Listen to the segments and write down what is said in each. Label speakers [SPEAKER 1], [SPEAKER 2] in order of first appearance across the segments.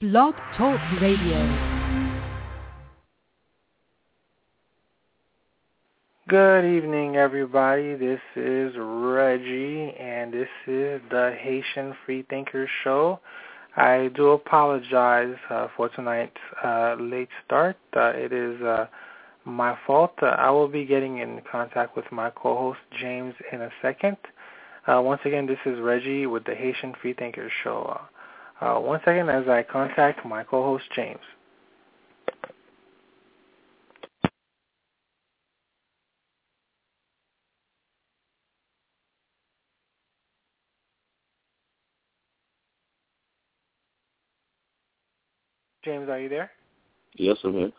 [SPEAKER 1] Blog Talk Radio.
[SPEAKER 2] Good evening, everybody. This is Reggie, and this is the Haitian Freethinkers Show. I do apologize uh, for tonight's uh, late start. Uh, it is uh, my fault. Uh, I will be getting in contact with my co-host James in a second. Uh, once again, this is Reggie with the Haitian Freethinkers Show. Uh, one second as I contact my co-host James. James, are you there?
[SPEAKER 3] Yes, I'm here.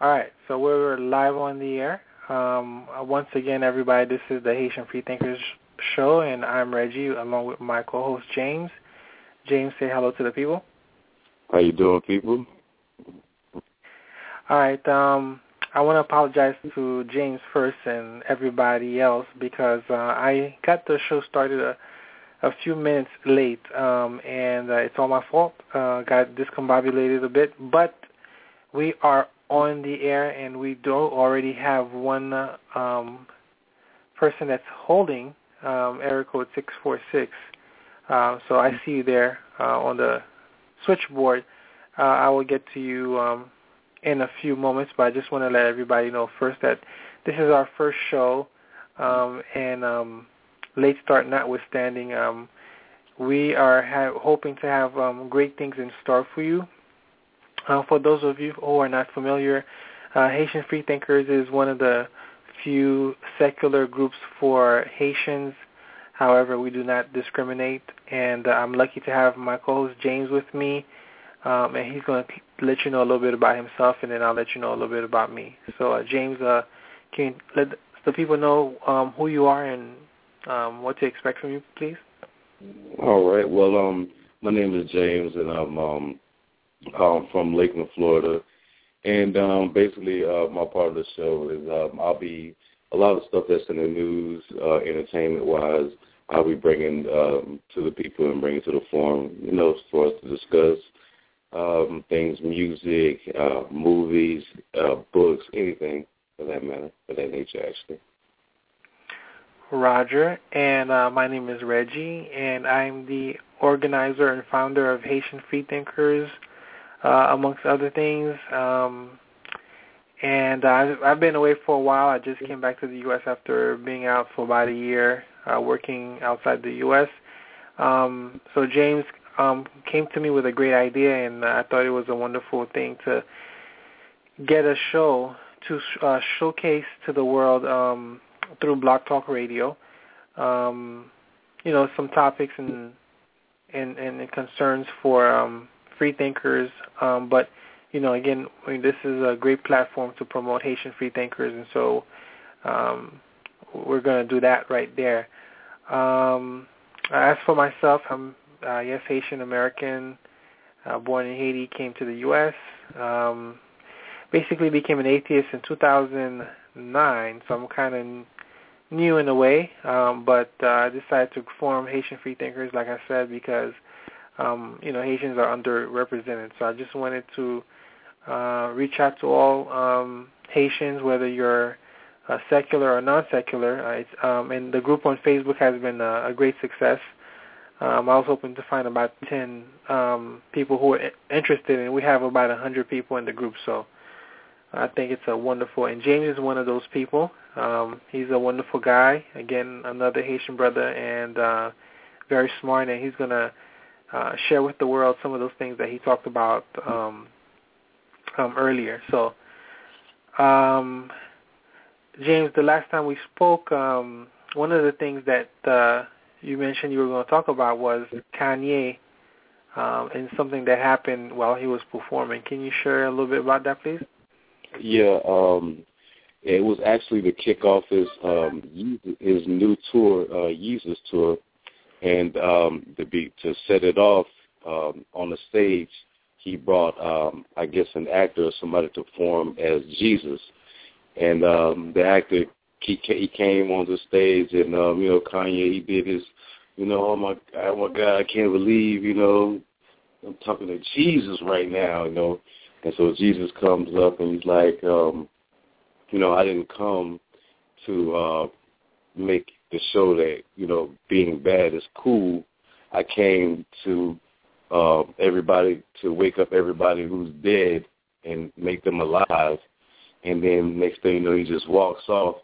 [SPEAKER 2] All right, so we're live on the air. Um, once again, everybody, this is the Haitian Freethinkers Show, and I'm Reggie along with my co-host James. James, say hello to the people.
[SPEAKER 3] How you doing, people?
[SPEAKER 2] All right. Um, I want to apologize to James first and everybody else because uh, I got the show started a, a few minutes late, um, and uh, it's all my fault. Uh, got discombobulated a bit, but we are on the air, and we do already have one um, person that's holding um, area code six four six. Uh, so I see you there uh, on the switchboard. Uh, I will get to you um, in a few moments, but I just want to let everybody know first that this is our first show, um, and um, late start notwithstanding, um, we are ha- hoping to have um, great things in store for you. Uh, for those of you who are not familiar, uh, Haitian Freethinkers is one of the few secular groups for Haitians However, we do not discriminate, and uh, I'm lucky to have my co-host James with me, um, and he's going to let you know a little bit about himself, and then I'll let you know a little bit about me. So, uh, James, uh, can you let the people know um, who you are and um, what to expect from you, please?
[SPEAKER 3] All right. Well, um, my name is James, and I'm um, I'm from Lakeland, Florida. And um, basically, uh, my part of the show is um, I'll be a lot of stuff that's in the news, uh, entertainment-wise, I'll be bringing um, to the people and bringing to the forum, you know, for us to discuss um, things, music, uh, movies, uh, books, anything for that matter, for that nature, actually.
[SPEAKER 2] Roger, and uh, my name is Reggie, and I'm the organizer and founder of Haitian Freethinkers, uh, amongst other things. Um, and uh, I've, I've been away for a while. I just came back to the U.S. after being out for about a year, uh, working outside the U.S. Um, so James um, came to me with a great idea, and I thought it was a wonderful thing to get a show to uh, showcase to the world um, through Blog Talk Radio. Um, you know, some topics and and, and concerns for um, free thinkers, um, but you know, again, I mean, this is a great platform to promote Haitian free thinkers, and so um, we're going to do that right there. Um, as for myself, I'm uh, yes Haitian American, uh, born in Haiti, came to the U.S. Um, basically became an atheist in 2009, so I'm kind of new in a way, um, but uh, I decided to form Haitian Free Thinkers, like I said, because um, you know Haitians are underrepresented. So I just wanted to uh, reach out to all um, Haitians, whether you're uh, secular or non-secular. Uh, um, and the group on Facebook has been a, a great success. Um, I was hoping to find about 10 um, people who are interested, and we have about 100 people in the group. So I think it's a wonderful. And James is one of those people. Um, he's a wonderful guy. Again, another Haitian brother, and uh, very smart. And he's gonna uh, share with the world some of those things that he talked about um, um, earlier. So, um, James, the last time we spoke, um, one of the things that uh, you mentioned you were going to talk about was Kanye um, and something that happened while he was performing. Can you share a little bit about that, please?
[SPEAKER 3] Yeah, um, it was actually the kickoff his um, his new tour, uh, tour, and um, to be to set it off um, on the stage he brought, um, I guess, an actor or somebody to perform as Jesus, and um, the actor he, he came on the stage, and um, you know, Kanye he did his, you know, oh my, oh my God, I can't believe, you know, I'm talking to Jesus right now, you know. And so Jesus comes up and he's like, um, you know, I didn't come to uh make the show that, you know, being bad is cool. I came to uh everybody to wake up everybody who's dead and make them alive. And then next thing you know he just walks off.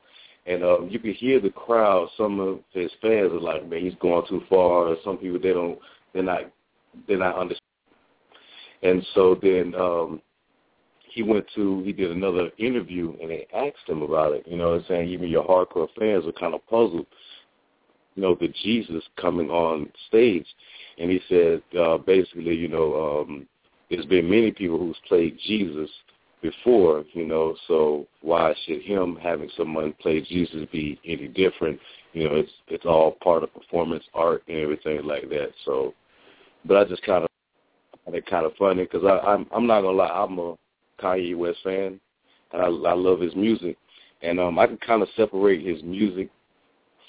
[SPEAKER 3] And um you can hear the crowd some of his fans are like man he's going too far. Or some people they don't they're not they're not understand and so then um he went to he did another interview and they asked him about it you know what i'm saying? Even your hardcore fans are kind of puzzled you know the jesus coming on stage and he said uh basically you know um there's been many people who's played jesus before, you know, so why should him having someone play Jesus be any different? You know, it's it's all part of performance art and everything like that. So, but I just kind of find it kind of funny because I'm I'm not gonna lie, I'm a Kanye West fan, and I I love his music, and um I can kind of separate his music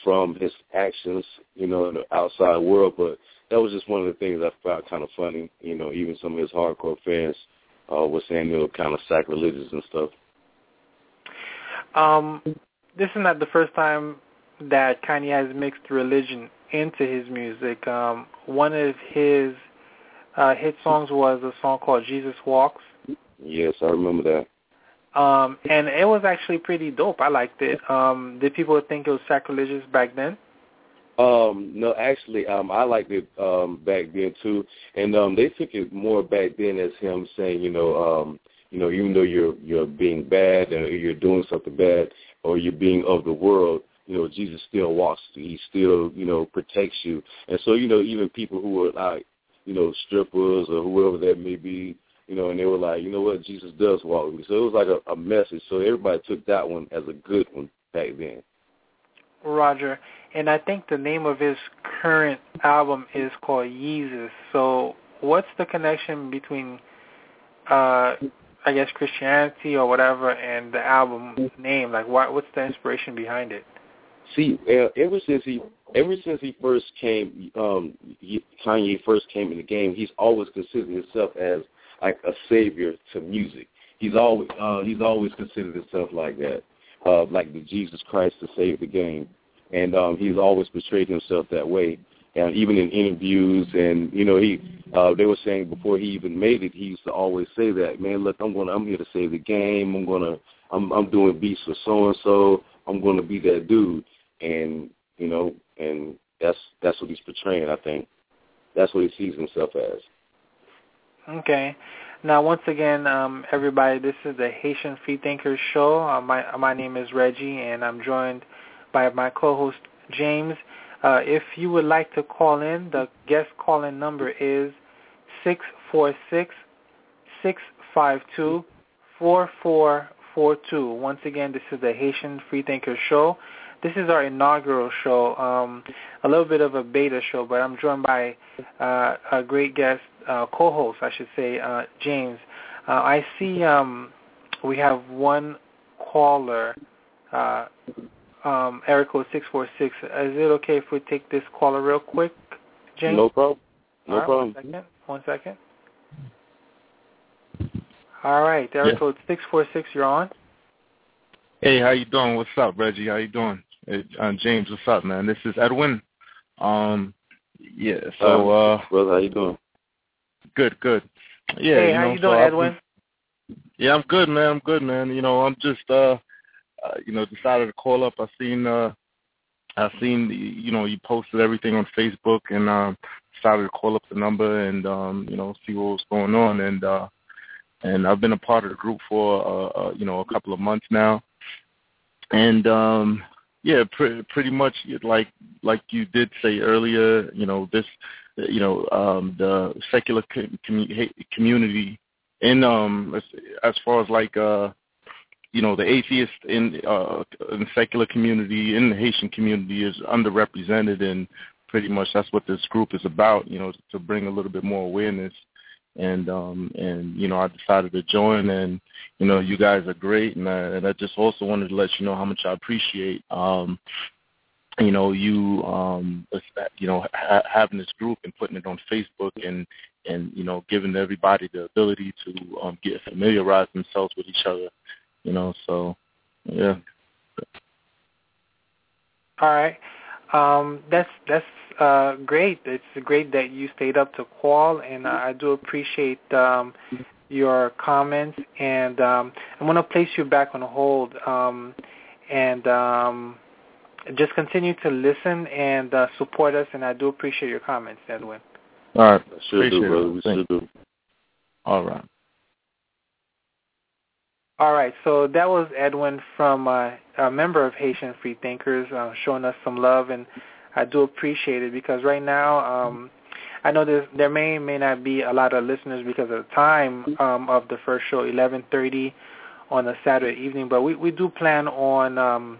[SPEAKER 3] from his actions, you know, in the outside world, but that was just one of the things I found kind of funny. You know, even some of his hardcore fans uh, was saying they were kind of sacrilegious and stuff.
[SPEAKER 2] Um, this is not the first time that Kanye has mixed religion into his music. Um, one of his uh, hit songs was a song called "Jesus Walks."
[SPEAKER 3] Yes, I remember that.
[SPEAKER 2] Um, and it was actually pretty dope. I liked it. Um, did people think it was sacrilegious back then?
[SPEAKER 3] Um, no, actually, um, I liked it um, back then too, and um, they took it more back then as him saying, you know, um, you know, even though you're you're being bad or you're doing something bad or you're being of the world, you know, Jesus still walks. He still, you know, protects you. And so, you know, even people who are like, you know, strippers or whoever that may be, you know, and they were like, you know what, Jesus does walk with me. So it was like a, a message. So everybody took that one as a good one back then.
[SPEAKER 2] Roger. And I think the name of his current album is called Yeezus. So what's the connection between, uh, I guess, Christianity or whatever and the album name? Like, what what's the inspiration behind it?
[SPEAKER 3] See, ever since he ever since he first came, um, he, Kanye first came in the game, he's always considered himself as like a savior to music. He's always uh, he's always considered himself like that, uh, like the Jesus Christ to save the game and um, he's always portrayed himself that way. And even in interviews, and you know, he uh, they were saying before he even made it, he used to always say that, man, look, I'm going, to I'm here to save the game. I'm gonna, I'm, I'm doing beats for so and so. I'm going to be that dude, and you know, and that's that's what he's portraying. I think that's what he sees himself as.
[SPEAKER 2] Okay. Now, once again, um, everybody, this is the Haitian Free Thinkers Show. Uh, my my name is Reggie, and I'm joined by my co-host James. Uh, if you would like to call in, the guest call-in number is six four six six five two four four four two. Once again, this is the Haitian Freethinker Show. This is our inaugural show, um, a little bit of a beta show, but I'm joined by uh, a great guest, uh, co-host, I should say, uh, James. Uh, I see um, we have one caller uh, um, area code 646. Is it okay if we take this caller real quick, James?
[SPEAKER 3] No problem. No
[SPEAKER 2] right,
[SPEAKER 3] problem.
[SPEAKER 2] One second. One second. All right, area
[SPEAKER 4] Yeah.
[SPEAKER 2] code 646, you're on.
[SPEAKER 4] Hey, how you doing? What's up, Reggie? How you doing? Hey, uh, James, what's up, man? This is Edwin. Um, yeah. So, uh,
[SPEAKER 3] brother, how you doing?
[SPEAKER 4] good, good. Yeah.
[SPEAKER 2] hey,
[SPEAKER 4] you
[SPEAKER 2] how
[SPEAKER 4] know,
[SPEAKER 2] you
[SPEAKER 4] so
[SPEAKER 2] doing,
[SPEAKER 4] I've
[SPEAKER 2] Edwin?
[SPEAKER 4] been- yeah, I'm good, man. I'm good, man. You know, I'm just, uh, uh, you know, decided to call up. I seen, uh, I seen, you know, you posted everything on Facebook, and um, decided to call up the number and, um, you know, see what was going on. And uh, and I've been a part of the group for, uh, uh, you know, a couple of months now. And um, yeah, pre- pretty much like like you did say earlier, you know, this, you know, um, the secular com- commu- community in um as, as far as like uh you know the atheist in uh in secular community in the Haitian community is underrepresented and pretty much that's what this group is about you know to bring a little bit more awareness and um and you know I decided to join and you know you guys are great and I, and I just also wanted to let you know how much I appreciate um you know you um you know ha- having this group and putting it on Facebook and and you know giving everybody the ability to um, get familiarize themselves with each other. You know, so yeah.
[SPEAKER 2] All right. Um, that's that's uh, great. It's great that you stayed up to call, and I do appreciate um, your comments. And um, I'm going to place you back on hold, um, and um, just continue to listen and uh, support us. And I do appreciate your comments, Edwin.
[SPEAKER 4] All right,
[SPEAKER 3] sure do, brother. We sure do.
[SPEAKER 4] All right.
[SPEAKER 2] All right, so that was Edwin from uh, a member of Haitian Free Thinkers uh, showing us some love, and I do appreciate it because right now um, I know there may may not be a lot of listeners because of the time um, of the first show, 11:30 on a Saturday evening, but we we do plan on um,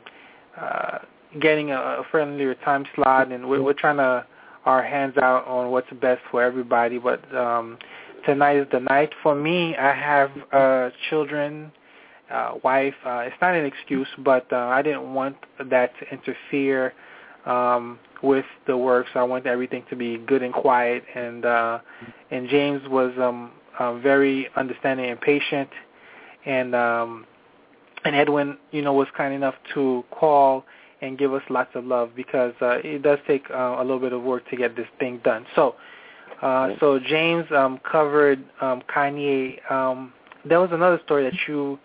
[SPEAKER 2] uh, getting a, a friendlier time slot, and we're, we're trying to our hands out on what's best for everybody. But um, tonight is the night for me. I have uh, children uh, wife. Uh, it's not an excuse, but uh, I didn't want that to interfere um, with the work, so I wanted everything to be good and quiet. And uh, and James was um, uh, very understanding and patient, and um, and Edwin, you know, was kind enough to call and give us lots of love because uh, it does take uh, a little bit of work to get this thing done. So. Uh, so James um, covered um, Kanye. Um, there was another story that you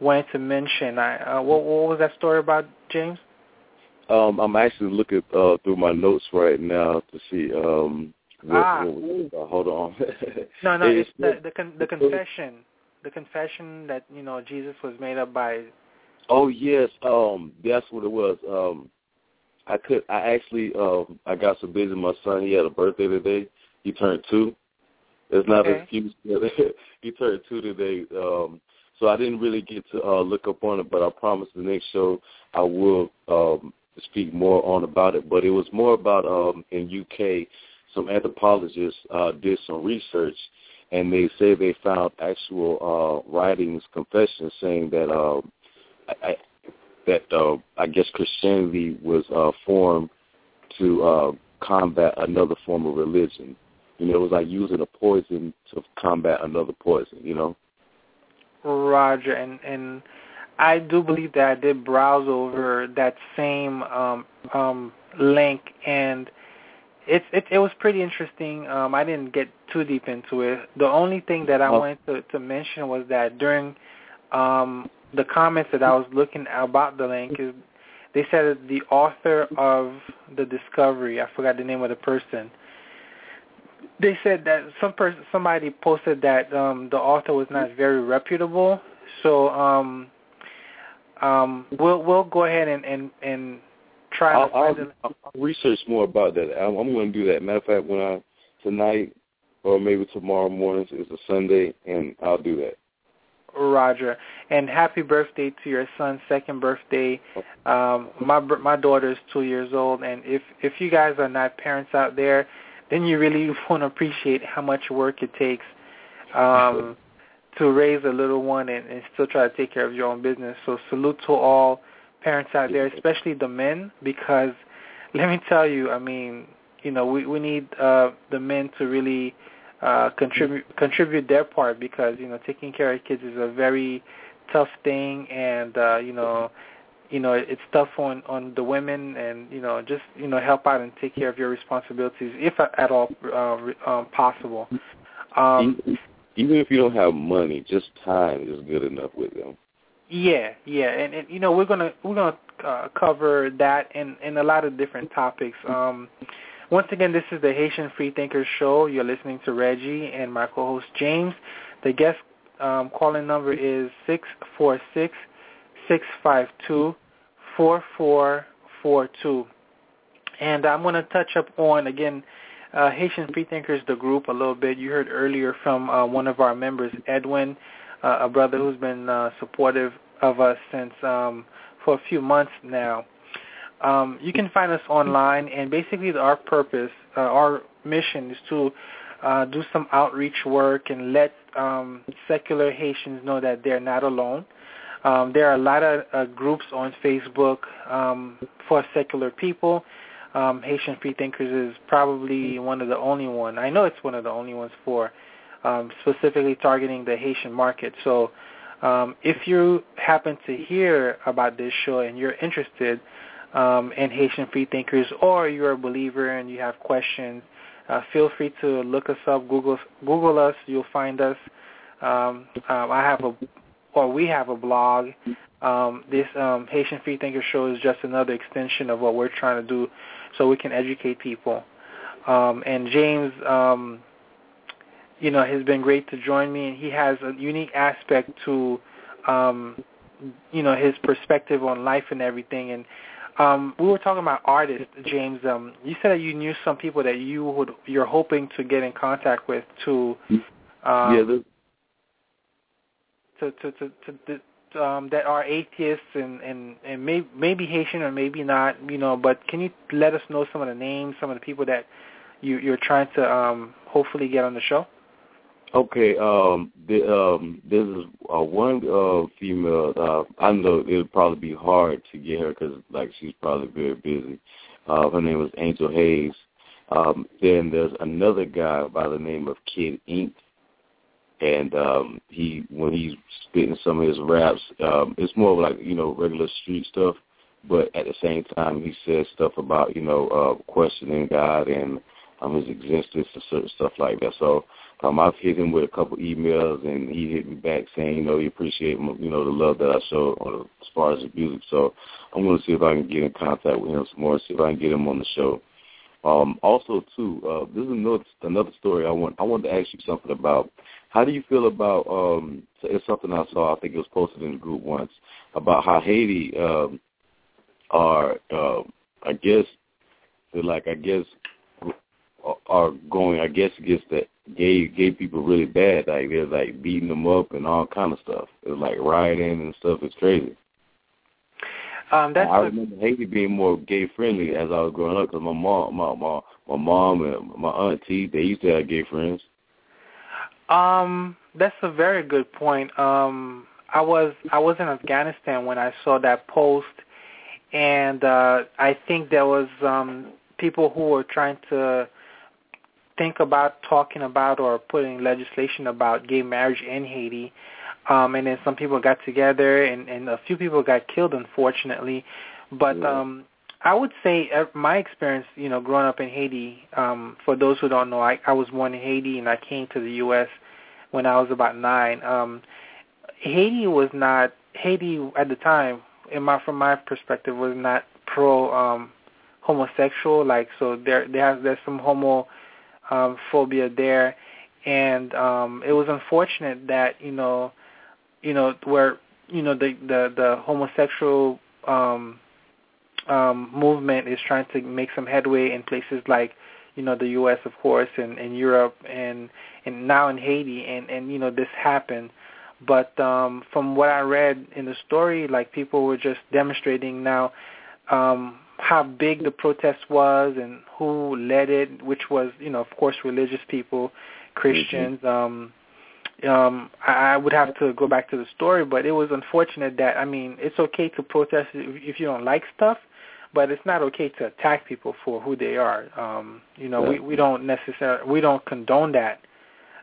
[SPEAKER 2] wanted to mention. I, uh, what, what was that story about, James?
[SPEAKER 3] Um, I'm actually looking uh, through my notes right now to see. Um, what,
[SPEAKER 2] ah.
[SPEAKER 3] What uh, hold on.
[SPEAKER 2] no, no, it's, the the, con- the confession, the confession that you know Jesus was made up by.
[SPEAKER 3] Oh yes, um, that's what it was. Um, I could, I actually, um, I got so busy. My son, he had a birthday today. He turned two. It's not
[SPEAKER 2] okay.
[SPEAKER 3] an excuse. he turned two today. Um, so I didn't really get to uh, look up on it, but I promise the next show I will um, speak more on about it. But it was more about um, in UK, some anthropologists uh, did some research, and they say they found actual uh, writings, confessions, saying that uh, I, that uh, I guess Christianity was uh, formed to uh, combat another form of religion. You know, it was like using a poison to combat another poison. You know.
[SPEAKER 2] Roger, and and I do believe that I did browse over that same um, um, link, and it's it, it was pretty interesting. Um, I didn't get too deep into it. The only thing that I wanted to, to mention was that during um, the comments that I was looking about the link is they said that the author of the discovery, I forgot the name of the person, they said that some person somebody posted that um the author was not very reputable. So um um we'll we'll go ahead and and and try
[SPEAKER 3] I'll,
[SPEAKER 2] to find
[SPEAKER 3] I'll, I'll research more about that. I'm, I'm going to do that. Matter of fact when I tonight or maybe tomorrow morning is a Sunday and I'll do that.
[SPEAKER 2] Roger, and happy birthday to your son's second birthday. Um, my my daughter is two years old, and if if you guys are not parents out there, then you really want to appreciate how much work it takes um, to raise a little one and, and still try to take care of your own business. So salute to all parents out there, especially the men, because let me tell you, I mean, you know, we we need uh, the men to really uh, contribute contribute their part because you know taking care of kids is a very tough thing, and uh, you know you know it's tough on on the women and you know just you know help out and take care of your responsibilities if at all uh, um, possible. Um
[SPEAKER 3] even if you don't have money just time is good enough with them.
[SPEAKER 2] Yeah yeah and, and you know we're going to we're going to uh, cover that in in a lot of different topics. Um once again this is the Haitian Free Thinkers show. You're listening to Reggie and my co-host James. The guest um calling number is 646 six five two four four four two. And I'm going to touch up on again uh, Haitian Freethinkers, the group, a little bit. You heard earlier from uh, one of our members, Edwin, uh, a brother who's been uh, supportive of us since um, for a few months now. Um, you can find us online, and basically our purpose, uh, our mission is to uh, do some outreach work and let um, secular Haitians know that they're not alone. Um, there are a lot of uh, groups on Facebook um, for secular people. um, Haitian Free Thinkers is probably one of the only one. I know it's one of the only ones for um, specifically targeting the Haitian market. So um, if you happen to hear about this show and you're interested um, in Haitian Free Thinkers or you're a believer and you have questions, uh, feel free to look us up, Google Google us. You'll find us. Um, um, I have a, or we have a blog. Um, this um, Haitian Free Thinker show is just another extension of what we're trying to do, so we can educate people. Um, and James, um, you know, has been great to join me, and he has a unique aspect to, um, you know, his perspective on life and everything. And um, we were talking about artists, James. Um, you said that you knew some people that you would you're hoping to get in contact with to, um,
[SPEAKER 3] yeah, this,
[SPEAKER 2] to to to, to, to um, that are atheists and and and may, maybe Haitian or maybe not, you know. But can you let us know some of the names, some of the people that you you're trying to um, hopefully get on the show?
[SPEAKER 3] Okay, um, the, um, this is uh, one uh, female. Uh, I know it'll probably be hard to get her because, like, she's probably very busy. Uh, her name is Angel Haze. Um, then there's another guy by the name of Kid Ink, and um, he when he's spitting some of his raps, um, it's more like you know regular street stuff, but at the same time he says stuff about you know uh, questioning God and um, his existence and certain stuff like that. So um, I've hit him with a couple emails, and he hit me back saying, you know, he appreciate you know the love that I show on, as far as the music. So I'm going to see if I can get in contact with him some more, see if I can get him on the show. Um, also, too, uh, this is another, another story I want. I wanted to ask you something about. How do you feel about? Um, it's something I saw. I think it was posted in the group once about how Haiti um, are. Uh, I guess they're like. I guess are going, I guess, against the gay gay people really bad. Like they're like beating them up and all kind of stuff. It's like rioting and stuff. It's crazy.
[SPEAKER 2] Um, that's
[SPEAKER 3] I remember Haiti being more gay friendly as I was growing up because my mom, my my my mom and my auntie, they used to have gay friends.
[SPEAKER 2] Um, that's a very good point. Um, I was I was in Afghanistan when I saw that post, and uh, I think there was um, people who were trying to think about talking about or putting legislation about gay marriage in Haiti. Um, and then some people got together, and, and a few people got killed, unfortunately. But um, I would say uh, my experience, you know, growing up in Haiti. Um, for those who don't know, I, I was born in Haiti, and I came to the U.S. when I was about nine. Um, Haiti was not Haiti at the time, in my from my perspective, was not pro um, homosexual. Like so, there there has there's some homo um, phobia there, and um, it was unfortunate that you know, you know where you know the the the homosexual um, um, movement is trying to make some headway in places like you know the U.S. of course and, and Europe and and now in Haiti and and you know this happened. But um, from what I read in the story, like people were just demonstrating now um, how big the protest was and who led it, which was, you know, of course, religious people, Christians. Um, um, I, I would have to go back to the story, but it was unfortunate that, I mean, it's okay to protest if, if you don't like stuff, but it's not okay to attack people for who they are. Um, you know, we, we don't necessarily, we don't condone that,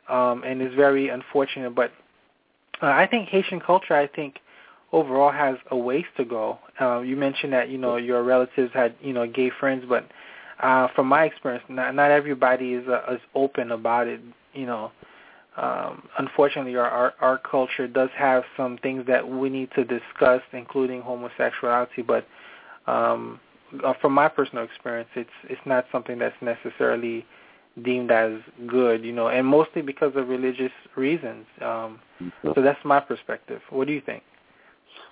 [SPEAKER 2] um, and it's very unfortunate. But uh, I think Haitian culture, I think, overall has a ways to go. Uh, you mentioned that you know your relatives had you know gay friends, but uh, from my experience, not, not everybody is uh, is open about it. You know, um, unfortunately, our, our our culture does have some things that we need to discuss, including homosexuality. But um, uh, from my personal experience, it's it's not something that's necessarily deemed as good. You know, and mostly because of religious reasons. Um, so that's my perspective. What do you think?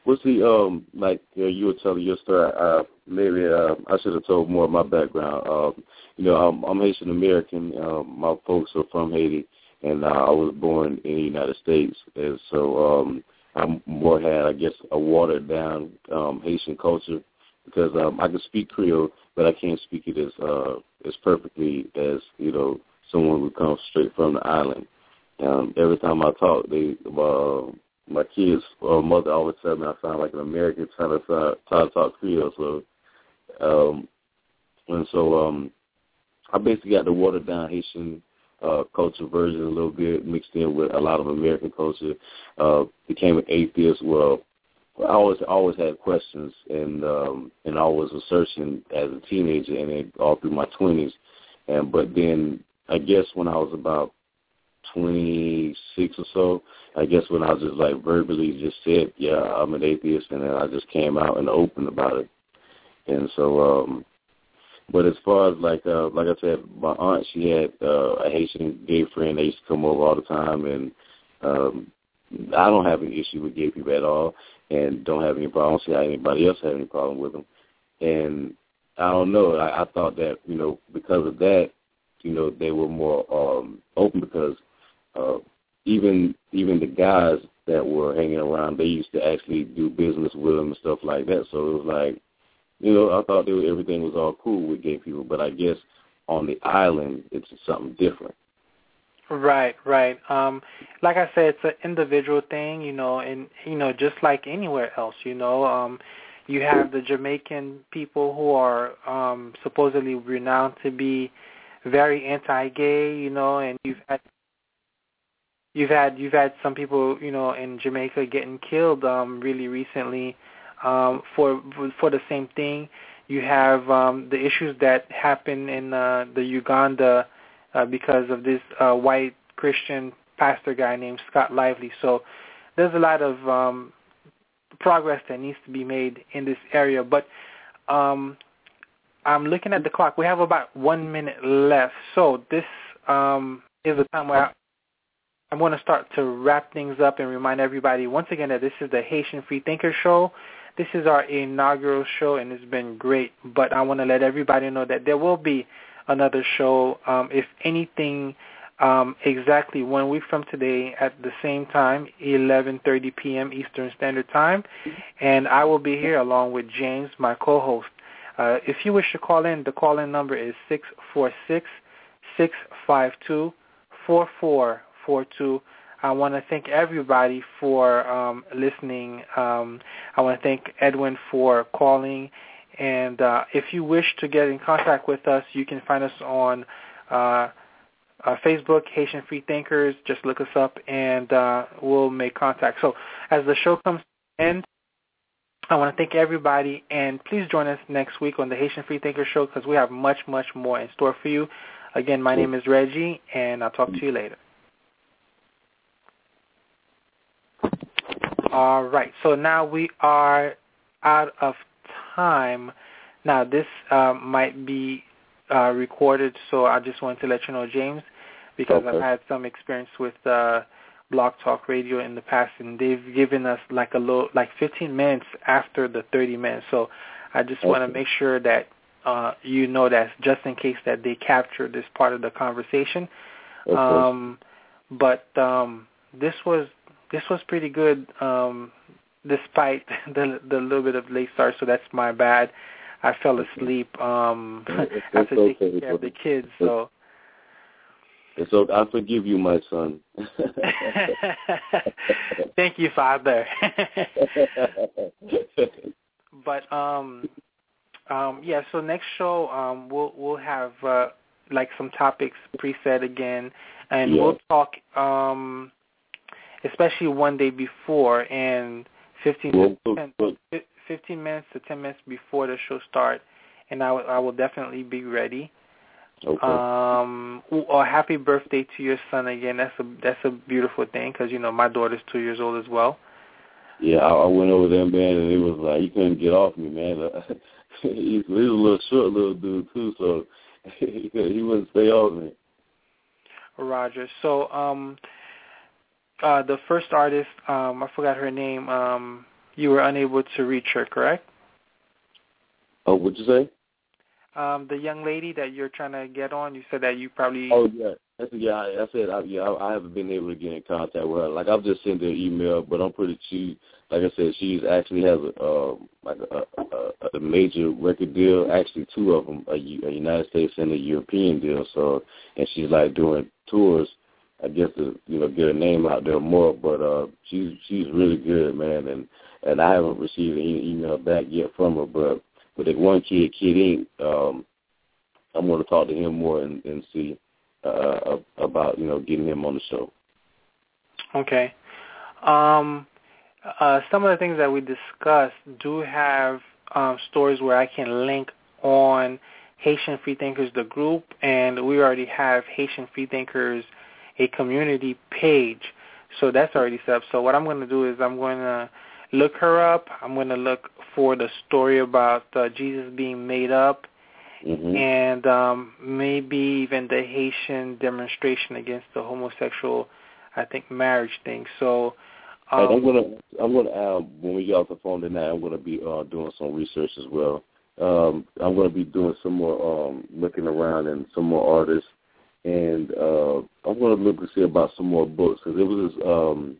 [SPEAKER 3] What's the um like uh, you were telling your story? Uh, maybe uh, I should have told more of my background. Um, you know, I'm, I'm Haitian American. Um, my folks are from Haiti, and uh, I was born in the United States, and so um, I'm more had I guess a watered down um, Haitian culture because um, I can speak Creole, but I can't speak it as uh, as perfectly as you know someone who comes straight from the island. Um, every time I talk, they uh, my kids' uh, mother always tell me I sound like an American trying to sound, try to talk Creole. So, um, and so um, I basically got the watered down Haitian uh, culture version a little bit, mixed in with a lot of American culture. Uh, became an atheist. Well, I always always had questions, and um, and always was searching as a teenager, and then all through my twenties. And but then I guess when I was about twenty six or so, I guess when I was just like verbally just said, yeah, I'm an atheist, and then I just came out and open about it. And so um but as far as like uh like I said, my aunt she had uh, a Haitian gay friend. They used to come over all the time, and um I don't have any issue with gay people at all, and don't have any problem. I don't see how anybody else have any problem with them. And I don't know. I, I thought that you know because of that, you know, they were more um open because uh even even the guys that were hanging around, they used to actually do business with them and stuff like that. So it was like you know, I thought was, everything was all cool with gay people, but I guess on the island it's something different.
[SPEAKER 2] Right, right. Um, like I said, it's an individual thing, you know, and you know, just like anywhere else, you know, um, you have the Jamaican people who are um, supposedly renowned to be very anti-gay, you know, and you've had you've had you've had some people, you know, in Jamaica getting killed um, really recently um, for for the same thing. You have um, the issues that happen in uh, the Uganda uh, because of this uh, white Christian pastor guy named Scott Lively. So there's a lot of um, progress that needs to be made in this area. But um, I'm looking at the clock. We have about one minute left. So this um, is the time where I, I'm going to start to wrap things up and remind everybody once again that this is the Haitian Free Thinker Show. This is our inaugural show, and it's been great. But I want to let everybody know that there will be another show, um, if anything, um, exactly one week from today at the same time, 11:30 p.m. Eastern Standard Time, and I will be here along with James, my co-host. Uh, if you wish to call in, the call-in number is six four six six five two four four four two. I want to thank everybody for um, listening. Um, I want to thank Edwin for calling. And uh, if you wish to get in contact with us, you can find us on uh, uh, Facebook, Haitian Free Thinkers. Just look us up, and uh, we'll make contact. So as the show comes to an end, I want to thank everybody, and please join us next week on the Haitian Free Thinker Show because we have much, much more in store for you. Again, my name is Reggie, and I'll talk to you later. All right. So now we are out of time. Now this uh, might be uh, recorded, so I just wanted to let you know, James, because okay. I've had some experience with uh, Blog Talk Radio in the past, and they've given us like a little, like 15 minutes after the 30 minutes. So I just okay. want to make sure that uh, you know that just in case that they capture this part of the conversation. Okay. Um, but um, this was this was pretty good, um, despite the the little bit of late start. So that's my bad. I fell asleep um, after okay, taking care of the kids. So.
[SPEAKER 3] And so I forgive you, my son.
[SPEAKER 2] Thank you, Father. but um, um, yeah. So next show, um, we'll we'll have uh, like some topics preset again, and yeah. we'll talk um especially one day before and 15 to 10, 15 minutes to 10 minutes before the show start, and I, w- I will definitely be ready.
[SPEAKER 3] Okay.
[SPEAKER 2] Um, or happy birthday to your son again. That's a that's a beautiful thing because you know my daughter's two years old as well.
[SPEAKER 3] Yeah, I, I went over there, man, and it was like he couldn't get off me, man. he, he was a little short, little dude too, so he, he wouldn't stay off me.
[SPEAKER 2] Roger. So, um, uh, the first artist, um, I forgot her name. Um, you were unable to reach her, correct?
[SPEAKER 3] Oh, what'd you say?
[SPEAKER 2] Um, the young lady that you're trying to get on, you said that you probably.
[SPEAKER 3] Oh yeah, that's yeah. I, I said I, yeah. I, I haven't been able to get in contact with her. Like I've just sent her an email, but I'm pretty she. Like I said, she's actually has a uh, like a, a, a major record deal. Actually, two of them, a, a United States and a European deal. So, and she's like doing tours I guess to you know get her name out there more. But uh, she's she's really good, man, and and I haven't received any email back yet from her. But but that one kid, Kid Ink, um, I'm going to talk to him more and, and see uh, about you know getting him on the show.
[SPEAKER 2] Okay. Um, uh, some of the things that we discussed do have um, stories where I can link on Haitian Freethinkers, the group, and we already have Haitian Freethinkers, a community page. So that's already set up. So what I'm going to do is I'm going to look her up. I'm going to look for the story about uh, Jesus being made up,
[SPEAKER 3] mm-hmm.
[SPEAKER 2] and um, maybe even the Haitian demonstration against the homosexual, I think, marriage thing. So. Um,
[SPEAKER 3] I'm gonna, I'm gonna, uh, when we get off the phone tonight, I'm gonna be uh, doing some research as well. Um, I'm gonna be doing some more um, looking around and some more artists, and uh, I'm gonna look to see about some more books because it was um,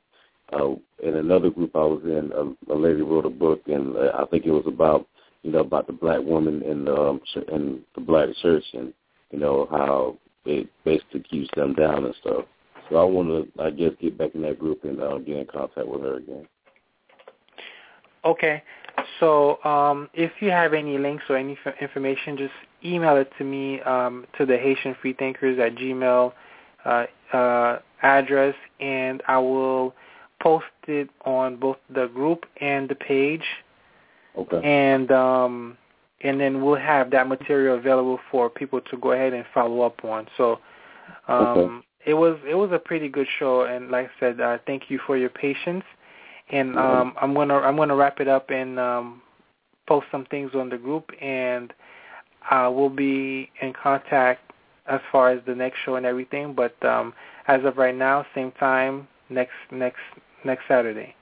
[SPEAKER 3] uh, in another group I was in, a, a lady wrote a book, and uh, I think it was about you know about the black woman in the um, in the black church, and you know how it basically keeps them down and stuff. So I want to, I guess, get back in that group and uh, get in contact with her again.
[SPEAKER 2] Okay. So um, if you have any links or any f- information, just email it to me um, to the Haitian Freethinkers at Gmail uh, uh, address, and I will post it on both the group and the page.
[SPEAKER 3] Okay.
[SPEAKER 2] And um, and then we'll have that material available for people to go ahead and follow up on. So um,
[SPEAKER 3] okay.
[SPEAKER 2] it was it was a pretty good show, and like I said, uh, thank you for your patience. And um, I'm gonna I'm gonna wrap it up and um, post some things on the group, and uh, we'll be in contact as far as the next show and everything. But um, as of right now, same time next next next Saturday.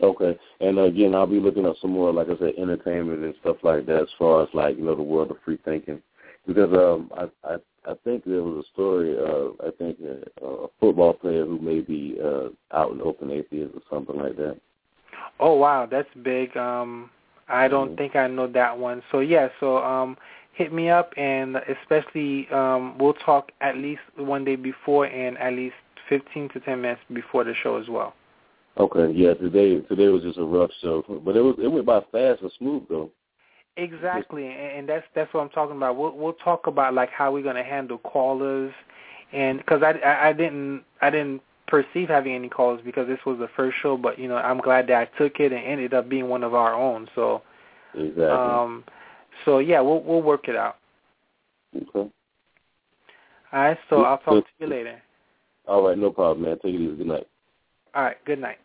[SPEAKER 3] Okay, and again, I'll be looking up some more, like I said, entertainment and stuff like that, as far as like you know the world of free thinking, because um, I I I think there was a story. Uh, I think a, a football player who may be uh, out in open atheist or something like that.
[SPEAKER 2] Oh wow, that's big. Um, I don't
[SPEAKER 3] mm-hmm.
[SPEAKER 2] think I know that one. So yeah, so um, hit me up, and especially um, we'll talk at least one day before and at least 15 to 10 minutes before the show as well.
[SPEAKER 3] Okay, yeah. Today today was just a rough show, but it was it went by fast and smooth though.
[SPEAKER 2] Exactly, and that's that's what I'm talking about. We'll we'll talk about like how we're gonna handle callers, and because I, I I didn't I didn't perceive having any calls because this was the first show, but you know I'm glad that I took it and ended up being one of our own. So
[SPEAKER 3] exactly.
[SPEAKER 2] Um, so yeah, we'll we'll work it out.
[SPEAKER 3] Okay.
[SPEAKER 2] All right, so I'll talk to you later.
[SPEAKER 3] All right, no problem, man. Take it easy. Good night.
[SPEAKER 2] All right, good night.